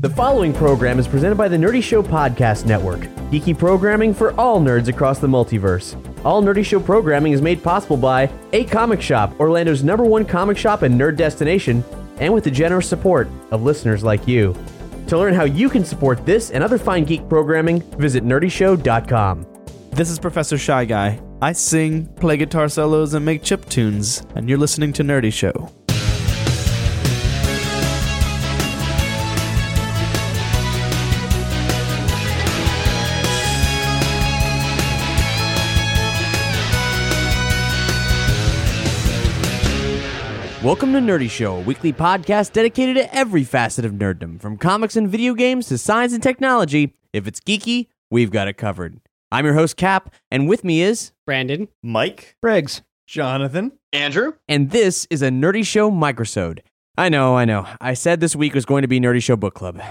The following program is presented by the Nerdy Show Podcast Network, geeky programming for all nerds across the multiverse. All Nerdy Show programming is made possible by A Comic Shop, Orlando's number one comic shop and nerd destination, and with the generous support of listeners like you. To learn how you can support this and other fine geek programming, visit nerdyshow.com. This is Professor Shy Guy. I sing, play guitar solos, and make chip tunes, and you're listening to Nerdy Show. Welcome to Nerdy Show, a weekly podcast dedicated to every facet of nerddom, from comics and video games to science and technology. If it's geeky, we've got it covered. I'm your host, Cap, and with me is, Brandon. Mike, Briggs. Jonathan, Andrew. and this is a Nerdy Show microsode. I know, I know. I said this week was going to be Nerdy Show Book Club.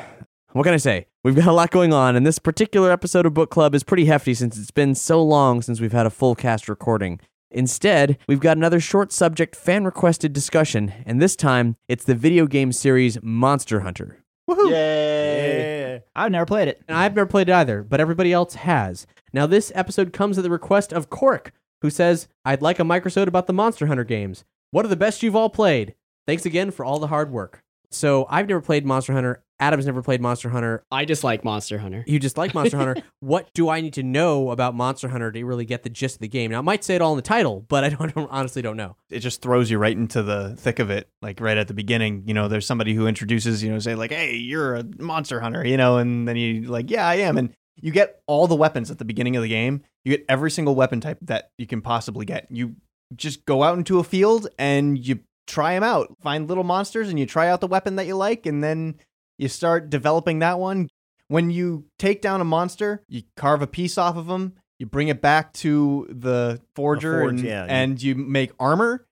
What can I say? We've got a lot going on, and this particular episode of Book Club is pretty hefty since it's been so long since we've had a full cast recording. Instead, we've got another short subject fan requested discussion, and this time it's the video game series Monster Hunter. Woohoo! Yay! I've never played it. And I've never played it either, but everybody else has. Now, this episode comes at the request of Cork, who says, I'd like a microsode about the Monster Hunter games. What are the best you've all played? Thanks again for all the hard work. So, I've never played Monster Hunter. Adam's never played Monster Hunter. I just like Monster Hunter. You just like Monster Hunter. What do I need to know about Monster Hunter to really get the gist of the game? Now, I might say it all in the title, but I don't, honestly don't know. It just throws you right into the thick of it, like right at the beginning. You know, there's somebody who introduces, you know, say like, "Hey, you're a monster hunter," you know, and then you like, "Yeah, I am," and you get all the weapons at the beginning of the game. You get every single weapon type that you can possibly get. You just go out into a field and you try them out. Find little monsters and you try out the weapon that you like, and then you start developing that one. When you take down a monster, you carve a piece off of them, you bring it back to the forger, forge, and, yeah. and you make armor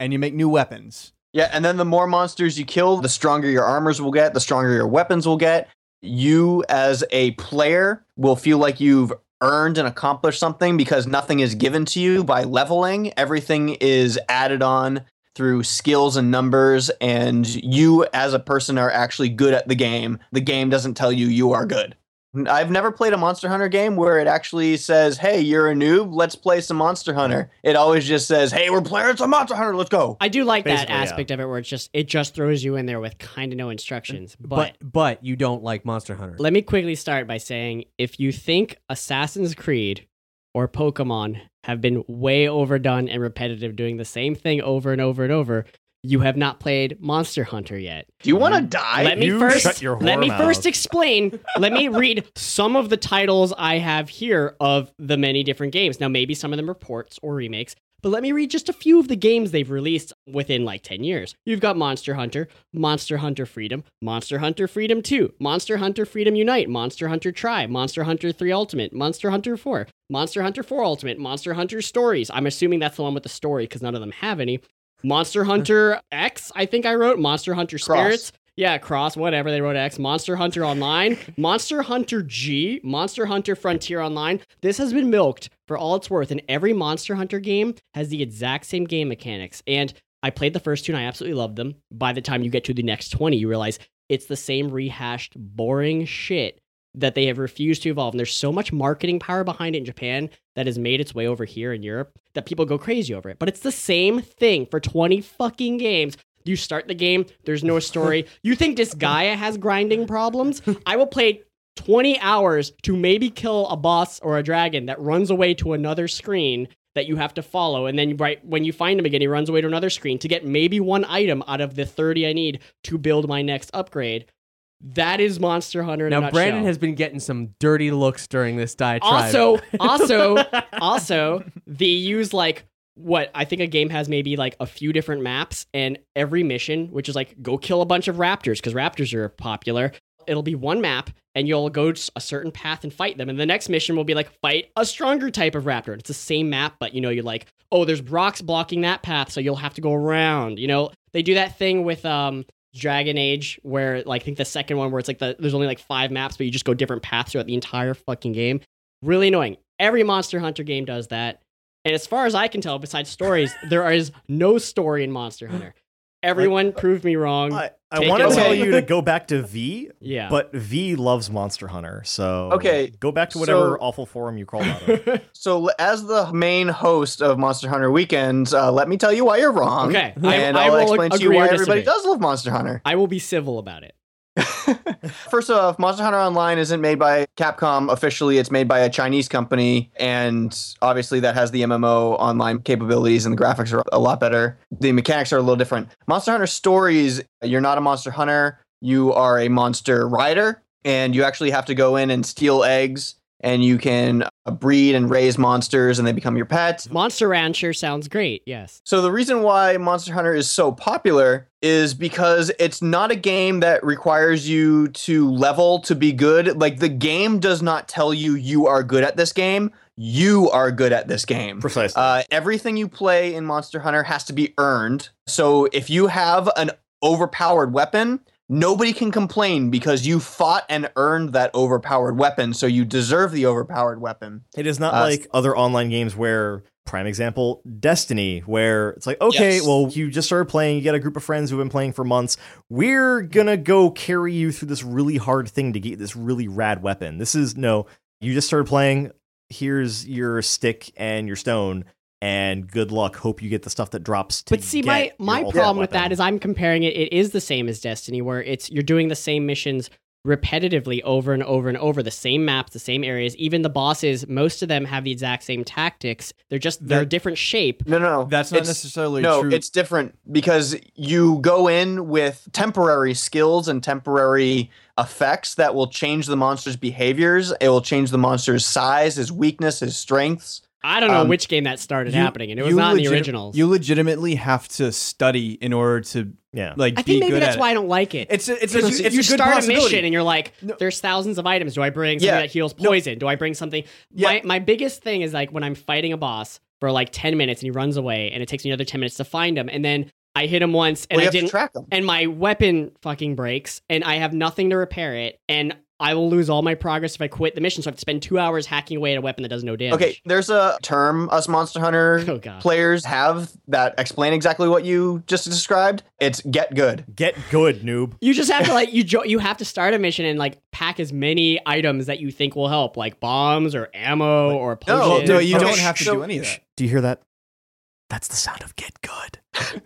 and you make new weapons. Yeah, and then the more monsters you kill, the stronger your armors will get, the stronger your weapons will get. You, as a player, will feel like you've earned and accomplished something because nothing is given to you by leveling. Everything is added on through skills and numbers, and you, as a person, are actually good at the game. The game doesn't tell you you are good. I've never played a Monster Hunter game where it actually says, "Hey, you're a noob. Let's play some Monster Hunter." It always just says, "Hey, we're playing some Monster Hunter. Let's go." I do like that Basically, yeah. aspect of it where it's just it just throws you in there with kind of no instructions. But, But, but you don't like Monster Hunter. let me quickly start by saying if you think Assassin's Creed or Pokemon have been way overdone and repetitive doing the same thing over and over and over, you have not played Monster Hunter yet. Do you want to mm-hmm. die? let me you first shut your let me mouth. first explain let me read some of the titles i have here of the many different games now maybe some of them are ports or remakes but let me read just a few of the games they've released within like 10 years you've got monster hunter monster hunter freedom monster hunter freedom 2 monster hunter freedom unite monster hunter tribe monster hunter 3 ultimate monster hunter 4 monster hunter 4 ultimate monster hunter stories i'm assuming that's the one with the story because none of them have any monster hunter x i think i wrote monster hunter Cross. spirits yeah, cross, whatever. They wrote X. Monster Hunter Online, Monster Hunter G, Monster Hunter Frontier Online. This has been milked for all it's worth, and every Monster Hunter game has the exact same game mechanics. And I played the first two and I absolutely loved them. By the time you get to the next 20, you realize it's the same rehashed, boring shit that they have refused to evolve. And there's so much marketing power behind it in Japan that has made its way over here in Europe that people go crazy over it. But it's the same thing for 20 fucking games. You start the game, there's no story. you think Disgaea has grinding problems? I will play 20 hours to maybe kill a boss or a dragon that runs away to another screen that you have to follow and then right when you find him again he runs away to another screen to get maybe one item out of the 30 I need to build my next upgrade. That is Monster Hunter in now. Brandon has been getting some dirty looks during this diatribe. also also also they use like what I think a game has maybe like a few different maps, and every mission, which is like go kill a bunch of raptors because raptors are popular. It'll be one map, and you'll go a certain path and fight them. And the next mission will be like fight a stronger type of raptor. It's the same map, but you know, you're like, oh, there's rocks blocking that path, so you'll have to go around. You know, they do that thing with um Dragon Age where like I think the second one where it's like the there's only like five maps, but you just go different paths throughout the entire fucking game. Really annoying. Every Monster Hunter game does that. And as far as I can tell, besides stories, there is no story in Monster Hunter. Everyone proved me wrong. I, I want to tell you to go back to V, yeah. but V loves Monster Hunter. So Okay, go back to whatever so- awful forum you crawled out of. So, as the main host of Monster Hunter Weekends, uh, let me tell you why you're wrong. Okay, and I will will explain to you why everybody disagree. does love Monster Hunter. I will be civil about it. First off, Monster Hunter Online isn't made by Capcom officially. It's made by a Chinese company, and obviously that has the MMO online capabilities, and the graphics are a lot better. The mechanics are a little different. Monster Hunter Stories, you're not a monster hunter. You are a monster rider, and you actually have to go in and steal eggs, and you can uh, breed and raise monsters, and they become your pets. Monster Rancher sounds great. Yes. So the reason why Monster Hunter is so popular is because it's not a game that requires you to level to be good. Like the game does not tell you you are good at this game. You are good at this game. Precisely. Uh, everything you play in Monster Hunter has to be earned. So if you have an overpowered weapon, nobody can complain because you fought and earned that overpowered weapon. So you deserve the overpowered weapon. It is not Uh, like other online games where, prime example, Destiny, where it's like, okay, Yes. well, you just started playing, you got a group of friends who've been playing for months. We're gonna go carry you through this really hard thing to get this really rad weapon. This is no, you just started playing. Here's your stick and your stone, and good luck. Hope you get the stuff that drops. To But see, my get your my problem with that weapon. is I'm comparing it. It is the same as Destiny, where it's you're doing the same missions repetitively over and over and over, the same maps, the same areas. Even the bosses, most of them have the exact same tactics. They're just they're a different shape. No, no, no. That's not It's- necessarily no, true. it's different because you go in with temporary skills and temporary effects that will change the monster's behaviors. It will change the monster's size, his weakness, his strengths. I don't know Um, which game that started You- happening, and it was you not in the legit- originals. You legitimately have to study in order to yeah. like I be think maybe good that's at why I don't like it. It's a, it's a, Because it's you a good start a mission and you're like, No. there's thousands of items. Do I bring something Yeah. that heals No. poison? Do I bring something? Yeah. My my biggest thing is like when I'm fighting a boss for like ten minutes and he runs away and it takes me another ten minutes to find him and then I hit him once and Well, I didn't track them. and my weapon fucking breaks and I have nothing to repair it and I will lose all my progress if I quit the mission. So I have to spend two hours hacking away at a weapon that does no damage. Okay, there's a term us Monster Hunter Oh, players have that explain exactly what you just described. It's get good. Get good, noob. You just have to like you jo- you have to start a mission and like pack as many items that you think will help, like bombs or ammo or No, potions. No, you don't have to so- do any of that. Do you hear that? That's the sound of get good.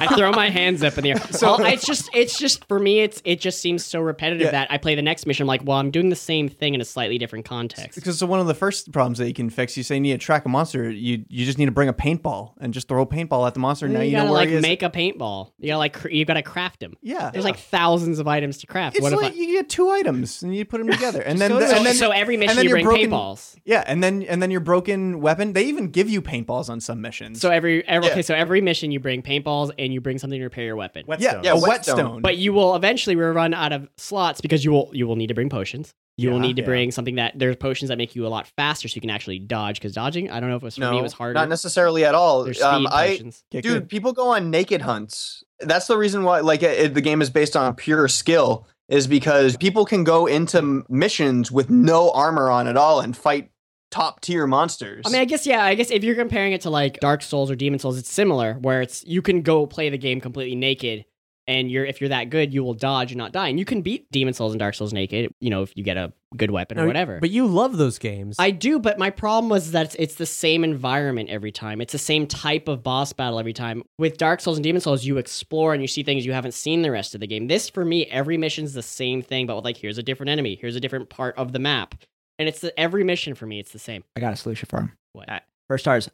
I throw my hands up in the air. So it's just it's just for me it's it just seems so repetitive Yeah. that I play the next mission I'm like, well, I'm doing the same thing in a slightly different context. Because so one of the first problems that you can fix, you say you need to track a monster, you you just need to bring a paintball and just throw a paintball at the monster. And now you, you, gotta know where like make a paintball. You gotta like cr- you gotta craft them. yeah, There's like thousands of items to craft. it's what like if you get two items and you put them together, and then I, and so, then so every mission you bring broken- paintballs. Yeah, and then and then your broken weapon. They even give you paintballs on some missions. So every, every Yeah. okay, so every mission you bring paintballs and you bring something to repair your weapon. yeah, Whetstone. Yeah, a whetstone. whetstone. But you will eventually run out of slots because you will you will need to bring potions. You will need to yeah. bring something that there's potions that make you a lot faster, so you can actually dodge. Because dodging, I don't know if it was for no, me, it was harder. not necessarily at all. There's speed Um, I potions. Dude, good. people go on naked hunts. That's the reason why like it, the game is based on pure skill is because people can go into missions with no armor on at all and fight top tier monsters. I mean, I guess yeah. I guess if you're comparing it to like Dark Souls or Demon Souls, it's similar. Where it's you can go play the game completely naked, and you're if you're that good, you will dodge and not die, and you can beat Demon Souls and Dark Souls naked. You know, if you get a good weapon or No, whatever. But you love those games. I do, but my problem was that it's, it's the same environment every time. It's the same type of boss battle every time. With Dark Souls and Demon Souls, you explore and you see things you haven't seen the rest of the game. This, for me, every mission's the same thing, but with like, here's a different enemy, here's a different part of the map. And it's the, every mission for me, it's the same. I got a solution for him. What? Uh, First stars,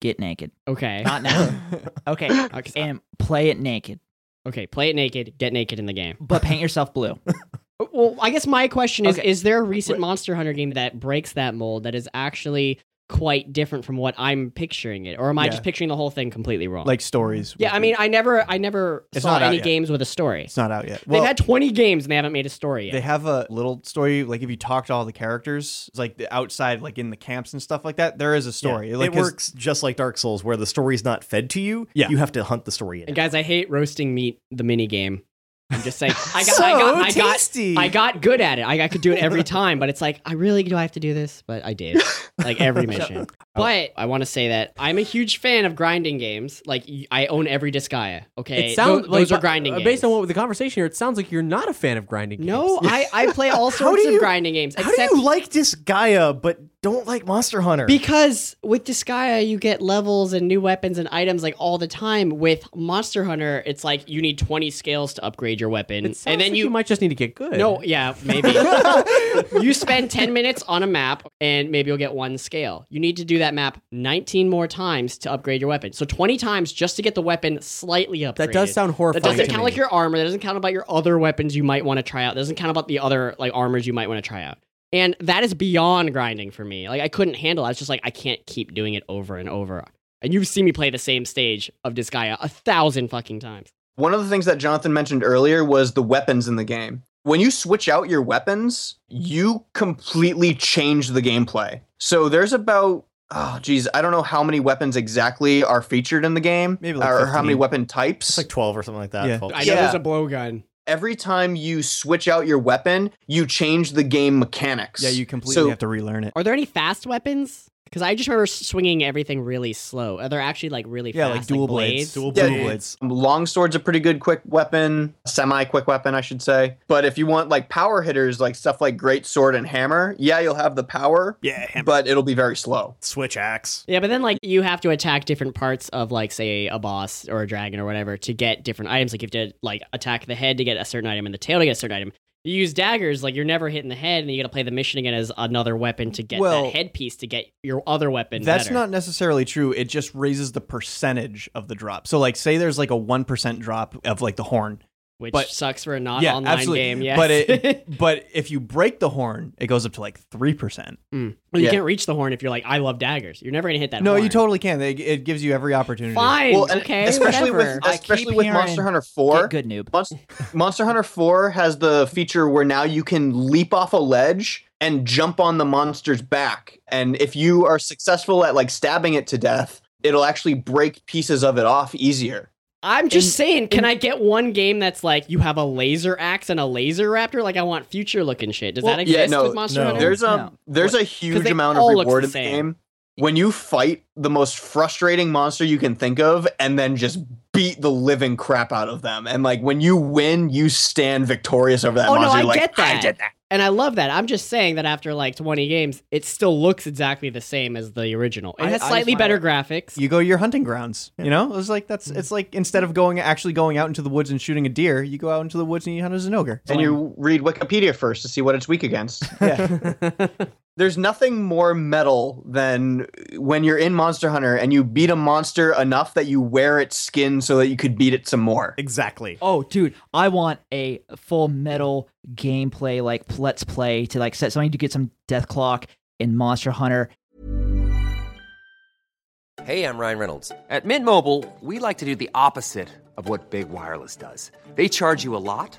get naked. Okay. Not now. Okay. Okay. and play it naked, Okay, play it naked, get naked in the game. but paint yourself blue. Well, I guess my question is Okay. is there a recent Monster Hunter game that breaks that mold that is actually quite different from what I'm picturing it, or am I Yeah. just picturing the whole thing completely wrong? like stories. yeah, I mean, I never, I never It's saw not any yet. games with a story. it's not out yet. They've had 20 games and they haven't made a story yet. They have a little story, like if you talk to all the characters, it's like the outside, like in the camps and stuff like that. There is a story. Yeah, Like it 'cause- works just like Dark Souls, where the story's not fed to you. Yeah. you have to hunt the story in. And guys, I hate roasting meat, the mini game. I'm just saying, I got, So I got, I got, tasty. I got good at it. I, I could do it every time, but it's like, I really do I have to do this? But I did, like every mission. But I want to say that I'm a huge fan of grinding games. Like I own every Disgaea. Okay, It sounds Tho- like those are grinding uh, games. Based on what the conversation here, it sounds like you're not a fan of grinding. Games. no, I, I play all sorts do of you- grinding games. How except do you like Disgaea but don't like Monster Hunter? Because with Disgaea, you get levels and new weapons and items like all the time. With Monster Hunter, it's like you need 20 scales to upgrade your weapon. It And then like you, might just need to get good. No, yeah, maybe. you spend 10 minutes on a map and maybe you'll get one scale. You need to do that map 19 more times to upgrade your weapon. So 20 times just to get the weapon slightly upgraded. that does sound horrifying. That horrifying. doesn't to count me. like your armor. That doesn't count about your other weapons you might want to try out. That doesn't count about the other like armors you might want to try out. And that is beyond grinding for me. Like I couldn't handle. it. I was just like I can't keep doing it over and over. And you've seen me play the same stage of Disgaea a thousand fucking times. One of the things that Jonathan mentioned earlier was the weapons in the game. When you switch out your weapons, you completely change the gameplay. So there's about oh geez, I don't know how many weapons exactly are featured in the game, Maybe like or how many weapon types. it's like twelve or something like that. Yeah. 12. I know Yeah. there's a blowgun. Every time you switch out your weapon, you change the game mechanics. yeah, you completely So- have to relearn it. Are there any fast weapons? Because I just remember swinging everything really slow. Uh, they're actually like really Yeah, fast like dual blades. blades? Dual Yeah, blades. Um, long sword's a pretty good quick weapon, semi quick weapon, I should say. But if you want like power hitters, like stuff like great sword and hammer, yeah, you'll have the power, Yeah, hammer. but it'll be very slow. switch axe. Yeah, but then like you have to attack different parts of like say a boss or a dragon or whatever to get different items. Like you have to like attack the head to get a certain item and the tail to get a certain item. You use daggers, like you're never hitting the head, and you got to play the mission again as another weapon to get Well, that headpiece to get your other weapon. That's better. not necessarily true. It just raises the percentage of the drop. So, like, say there's like a one percent drop of like the horn. Which but- sucks for a non yeah, online absolutely. game. Yes. But it, but if you break the horn, it goes up to like three percent. Mm. Well, you Yeah. can't reach the horn if you're like, I love daggers. You're never gonna hit that. No, horn. you totally can. It, it gives you every opportunity. Fine. Well, okay. especially whatever. with especially with Monster Hunter 4. Get good noob. Monster, Monster Hunter 4 has the feature where now you can leap off a ledge and jump on the monster's back. And if you are successful at like stabbing it to death, it'll actually break pieces of it off easier. I'm just In- saying, can in- I get one game that's like you have a laser axe and a laser raptor? Like I want future looking shit. Does Well, that yeah, exist no, with Monster no. Hunter? There's a No. there's a 'Cause huge amount of reward the in the game when you fight the most frustrating monster you can think of and then just beat the living crap out of them. And like when you win, you stand victorious over that Oh, no, monster. I You're like, get that. I did that. And I love that. I'm just saying that after like 20 games, it still looks exactly the same as the original. It has I slightly find better graphics. You go to your hunting grounds. You know, it's like that's it's like instead of going actually going out into the woods and shooting a deer, you go out into the woods and you hunt as an ogre. And you read Wikipedia first to see what it's weak against. yeah. There's nothing more metal than when you're in Monster Hunter and you beat a monster enough that you wear its skin so that you could beat it some more. Exactly. Oh, dude, I want a full metal gameplay, like let's play to like set something to get some Deathklok in Monster Hunter. Hey, I'm Ryan Reynolds. At Mint Mobile, we like to do the opposite of what Big Wireless does. They charge you a lot,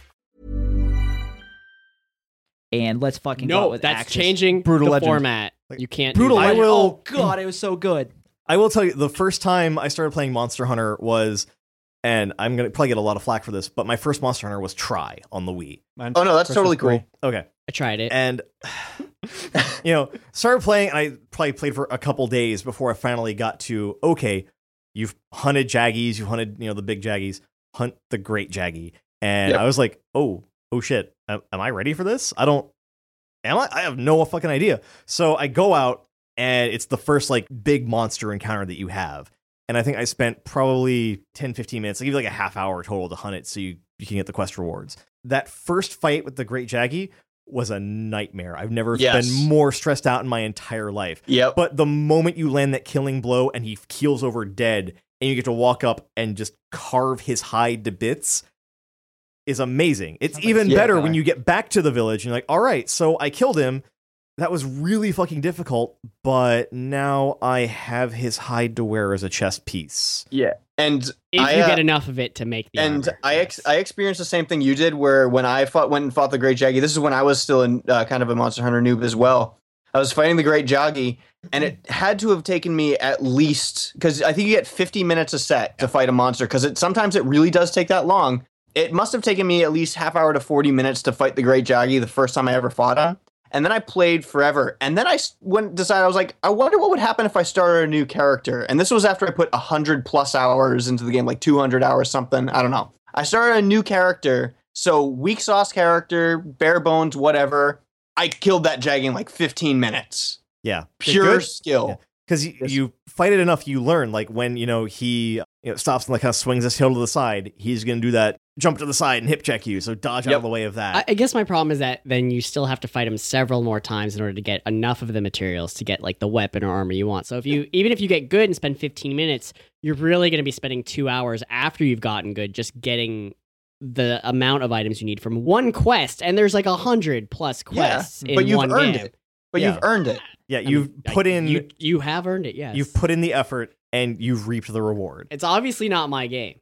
And let's fucking go No, with that's axes. changing Brutal the Legend. format. You can't. Brutal do that. I will- Oh god, it was so good. I will tell you, the first time I started playing Monster Hunter was and I'm gonna probably get a lot of flack for this, but my first Monster Hunter was Tri on the Wii. Mine- Oh no, that's first totally was great. cool. Okay, I tried it. and you know, started playing, and I probably played for a couple days before I finally got to okay, you've hunted jaggies, you've hunted you know the big jaggies, hunt the Great Jaggi, and Yep. I was like, oh, oh shit, am, am I ready for this? I don't, am I? I have no fucking idea. So I go out, and it's the first like big monster encounter that you have. And I think I spent probably 10, 15 minutes. I give you like a half hour total to hunt it so you, you can get the quest rewards. That first fight with the Great Jaggi was a nightmare. I've never Yes. been more stressed out in my entire life. Yep. But the moment you land that killing blow and he keels over dead and you get to walk up and just carve his hide to bits is amazing. It's even Yeah, better guy. when you get back to the village and you're like, all right, so I killed him. That was really fucking difficult, but now I have his hide to wear as a chest piece. Yeah. And if I, you uh, get enough of it to make the and armor, I ex- yes. I experienced the same thing you did, where when I fought went and fought the Great Jaggi. This is when I was still in uh, kind of a Monster Hunter noob as well. I was fighting the Great Jaggi, and it had to have taken me at least because I think you get 50 minutes a set to fight a monster. Because it sometimes it really does take that long. It must have taken me at least half hour to 40 minutes to fight the Great Jaggi the first time I ever fought him. And then I played forever. And then I went decided I was like, I wonder what would happen if I started a new character. And this was after I put 100 plus hours into the game, like 200 hours something. I don't know. I started a new character. So weak sauce character, bare bones, whatever. I killed that jag in like 15 minutes. Yeah. Pure skill. because you, you fight it enough, you learn. Like when you know he you know, stops and like kind of swings his heel to the side, he's gonna do that jump to the side and hip check you. So dodge out of the way of that. I, I guess my problem is that then you still have to fight him several more times in order to get enough of the materials to get like the weapon or armor you want. So if you even if you get good and spend 15 minutes, you're really going to be spending 2 hours after you've gotten good just getting the amount of items you need from one quest and there's like a hundred plus quests Yeah, in but you've one earned game. it. But Yeah. you've earned it. yeah, I you've mean, I- put in you you have earned it yes you've put in the effort and you've reaped the reward. it's obviously not my game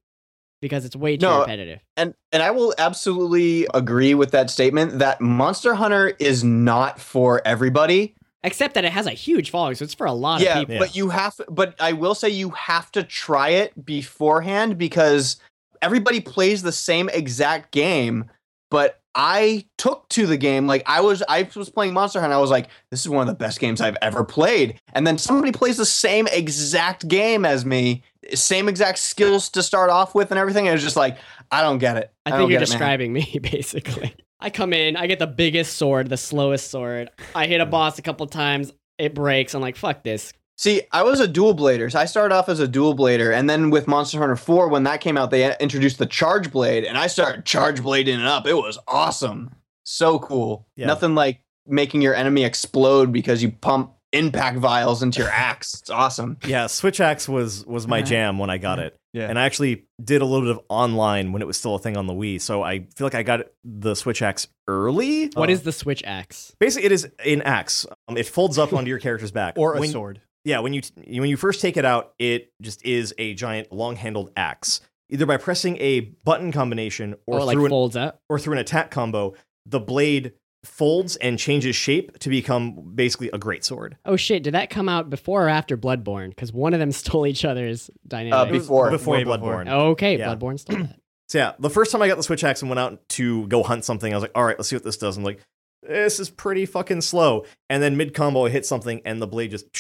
because it's way too No, repetitive And and I will absolutely agree with that statement that Monster Hunter is not for everybody. except that it has a huge following so it's for a lot yeah, of people Yeah, but you have but I will say you have to try it beforehand because everybody plays the same exact game, but I took to the game like I was I was playing Monster Hunter I was like this is one of the best games I've ever played. And then somebody plays the same exact game as me, same exact skills to start off with and everything. And it's just like I don't get it. I don't think you're get it, describing me basically. I come in, I get the biggest sword, the slowest sword. I hit a boss a couple times, it breaks. I'm like, fuck this. See, I was a dual blader. So I started off as a dual blader, and then with Monster Hunter 4, when that came out, they introduced the charge blade, and I started charge blading it up. It was awesome. So cool. Yeah. Nothing like making your enemy explode because you pump impact vials into your axe. It's awesome. Yeah, Switch Axe was was my jam when I got it. Yeah. And I actually did a little bit of online when it was still a thing on the Wii. So I feel like I got the Switch Axe early. What is the Switch axe? Basically, it is an axe. Um, it folds up onto your character's back. or a When- sword. Yeah, when you when you first take it out, it just is a giant long-handled axe. Either by pressing a button combination or Or, like through an, folds up. or through an attack combo, the blade folds and changes shape to become basically a great sword. Oh shit, did that come out before or after Bloodborne? Because one of them stole each other's Uh, dynamic. before. before way Bloodborne. before. okay, Yeah. Bloodborne stole that. So yeah, the first time I got the Switch Axe and went out to go hunt something, I was like, all right, let's see what this does. I'm like, this is pretty fucking slow. And then mid combo, I hit something and the blade just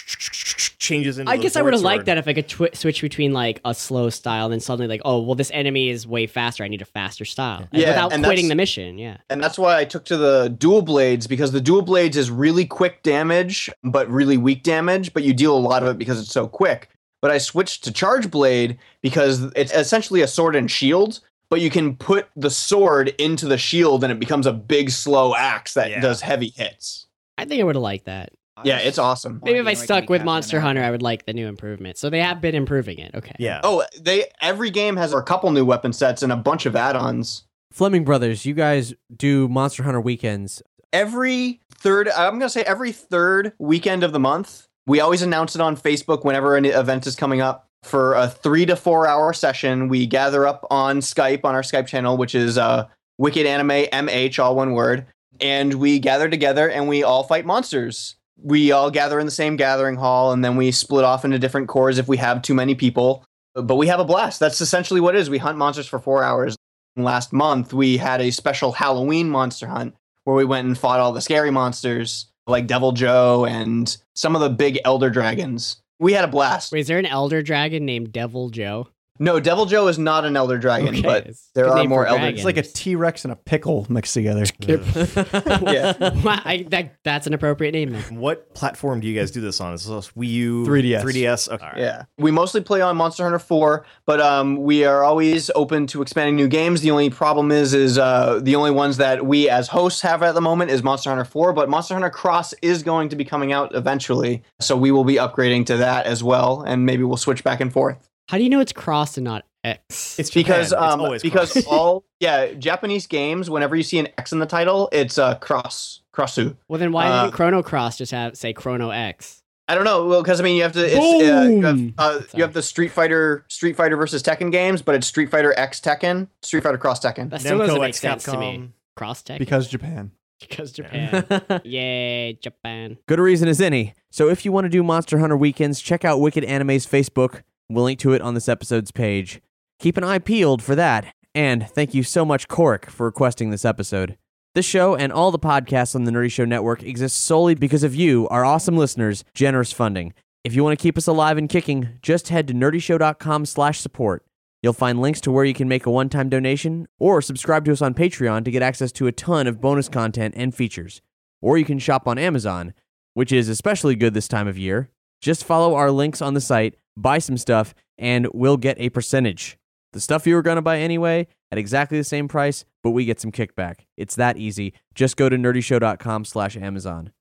changes into. I the guess I would have liked that if I could twi- switch between like a slow style and then suddenly like, oh, well, this enemy is way faster. I need a faster style. And Yeah, without and quitting the mission. Yeah. And that's why I took to the dual blades because the dual blades is really quick damage, but really weak damage, but you deal a lot of it because it's so quick. But I switched to charge blade because it's essentially a sword and shield, but you can put the sword into the shield and it becomes a big slow axe that Yeah. does heavy hits. I think I would have liked that. Yeah, it's awesome. Maybe if I stuck with Monster Hunter, I would like the new improvement. So they have been improving it. Okay. Yeah. Oh, they every game has a couple new weapon sets and a bunch of add-ons. Fleming Brothers, you guys do Monster Hunter weekends. every third i'm going to say every third weekend of the month we always announce it on facebook whenever an event is coming up for a three to four hour session we gather up on skype on our skype channel which is uh, wicked anime mh all one word and we gather together and we all fight monsters we all gather in the same gathering hall and then we split off into different cores if we have too many people but we have a blast. That's essentially what it is. We hunt monsters for four hours. Last month, we had a special Halloween monster hunt where we went and fought all the scary monsters like Deviljho and some of the big elder dragons. We had a blast. Wait, is there an elder dragon named Deviljho? No, Deviljho is not an elder dragon, Okay, but it's there good are more for elder. dragon. It's like a T Rex and a pickle mixed together. yeah. Wow, I, that, that's an appropriate name. Then. What platform do you guys do this on? Is this Wii U, 3DS. 3DS? Okay. Yeah, we mostly play on Monster Hunter 4, but um, we are always open to expanding new games. The only problem is, is uh, the only ones that we as hosts have at the moment is Monster Hunter 4. But Monster Hunter Cross is going to be coming out eventually, so we will be upgrading to that as well, and maybe we'll switch back and forth. How do you know it's cross and not X? It's Because Japan. It's um, always because all yeah Japanese games, whenever you see an X in the title, it's uh, cross crossu. well, then why uh, didn't Chrono Cross just have say Chrono X? I don't know. Well, because I mean, you have to. It's, uh, you, have, uh, you have the Street Fighter, Street Fighter versus Tekken games, but it's Street Fighter X Tekken, Street Fighter Cross Tekken. That still Namco doesn't make X sense to me. Cross tech because Japan. because Japan. Yay, Japan. Good reason as any. So if you want to do Monster Hunter weekends, check out Wicked Anime's Facebook. We'll link to it on this episode's page. Keep an eye peeled for that. And thank you so much, Cork, for requesting this episode. This show and all the podcasts on the Nerdy Show Network exist solely because of you, our awesome listeners, generous funding. If you want to keep us alive and kicking, just head to nerdyshow.com slash support. You'll find links to where you can make a one-time donation or subscribe to us on Patreon to get access to a ton of bonus content and features. Or you can shop on Amazon, which is especially good this time of year. Just follow our links on the site, buy some stuff, and we'll get a percentage. The stuff you were going to buy anyway at exactly the same price, but we get some kickback. It's that easy. Just go to nerdyshow.com slash Amazon.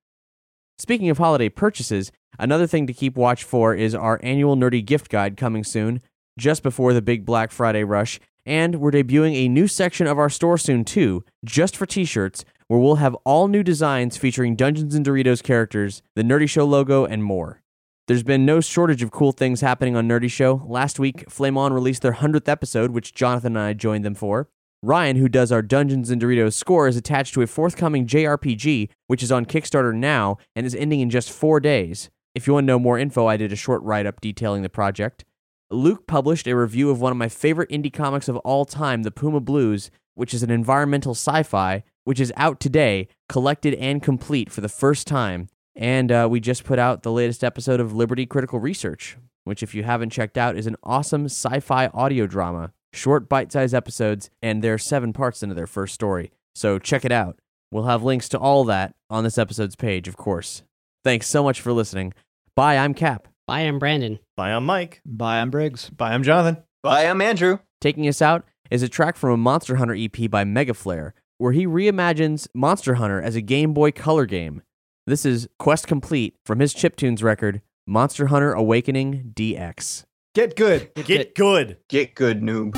Speaking of holiday purchases, another thing to keep watch for is our annual Nerdy Gift Guide coming soon, just before the big Black Friday rush. And we're debuting a new section of our store soon, too, just for t shirts, where we'll have all new designs featuring Dungeons and Doritos characters, the Nerdy Show logo, and more. There's been no shortage of cool things happening on Nerdy Show. Last week, Flame On released their 100th episode, which Jonathan and I joined them for. Ryan, who does our Dungeons and Doritos score, is attached to a forthcoming JRPG, which is on Kickstarter now and is ending in just four days. If you want to know more info, I did a short write up detailing the project. Luke published a review of one of my favorite indie comics of all time, The Puma Blues, which is an environmental sci fi, which is out today, collected and complete for the first time. And uh, we just put out the latest episode of Liberty Critical Research, which, if you haven't checked out, is an awesome sci fi audio drama. Short, bite sized episodes, and there are seven parts into their first story. So check it out. We'll have links to all that on this episode's page, of course. Thanks so much for listening. Bye, I'm Cap. Bye, I'm Brandon. Bye, I'm Mike. Bye, I'm Briggs. Bye, I'm Jonathan. Bye, I'm Andrew. Taking us out is a track from a Monster Hunter EP by Megaflare, where he reimagines Monster Hunter as a Game Boy Color game. This is Quest Complete from his Chiptunes record, Monster Hunter Awakening DX. Get good. Get good. Get good, noob.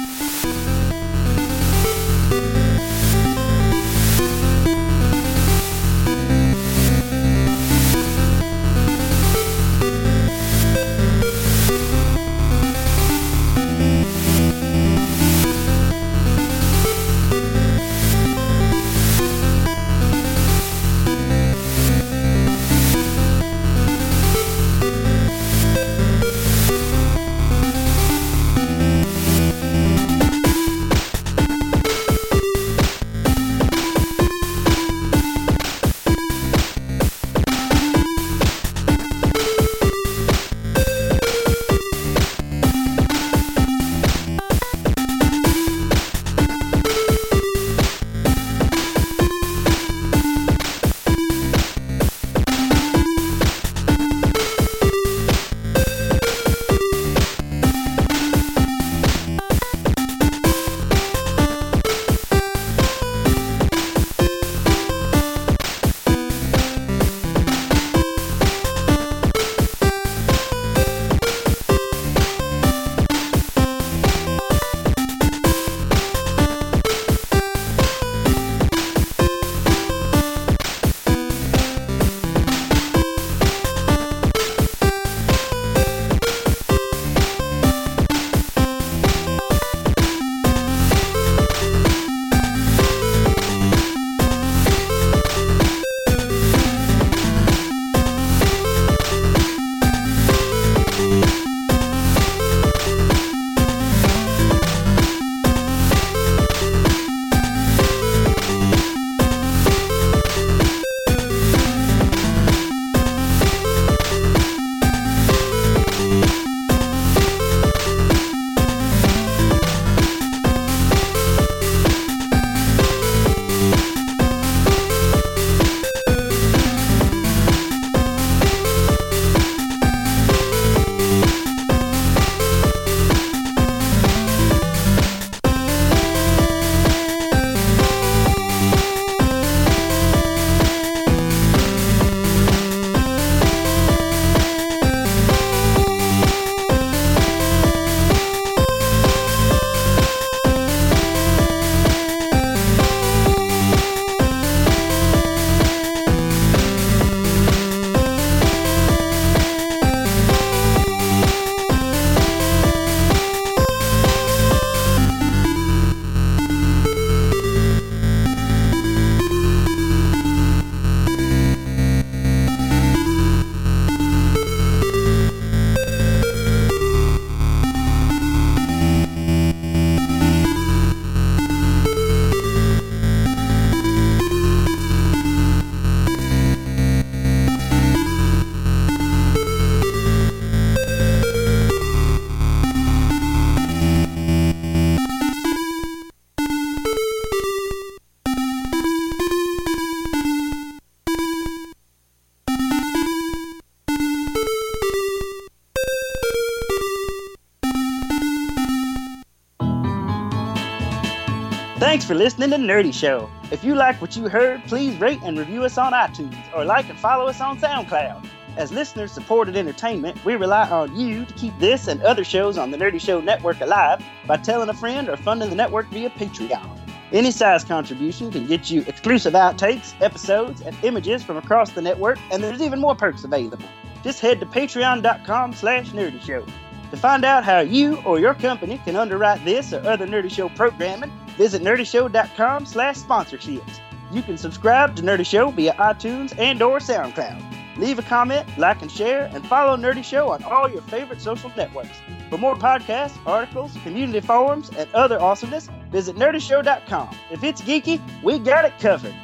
For listening to Nerdy Show. If you like what you heard, please rate and review us on iTunes or like and follow us on SoundCloud. As listeners supported entertainment, we rely on you to keep this and other shows on the Nerdy Show Network alive by telling a friend or funding the network via Patreon. Any size contribution can get you exclusive outtakes, episodes, and images from across the network, and there's even more perks available. Just head to patreon.com slash nerdy show. To find out how you or your company can underwrite this or other Nerdy Show programming, visit nerdyshow.com slash sponsorships. You can subscribe to Nerdy Show via iTunes and or SoundCloud. Leave a comment, like and share, and follow Nerdy Show on all your favorite social networks. For more podcasts, articles, community forums, and other awesomeness, visit nerdyshow.com. If it's geeky, we got it covered.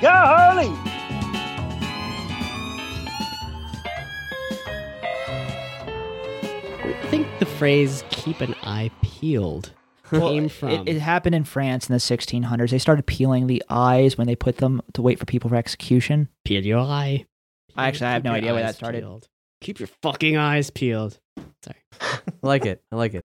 Go Harley! I think the phrase "keep an eye peeled" Well, came it- from. It, it happened in France in the 1600s. They started peeling the eyes when they put them to wait for people for execution. Peel your eye. I actually, I have no idea where that started. peeled. Keep your fucking eyes peeled. Sorry. I like it. I like it.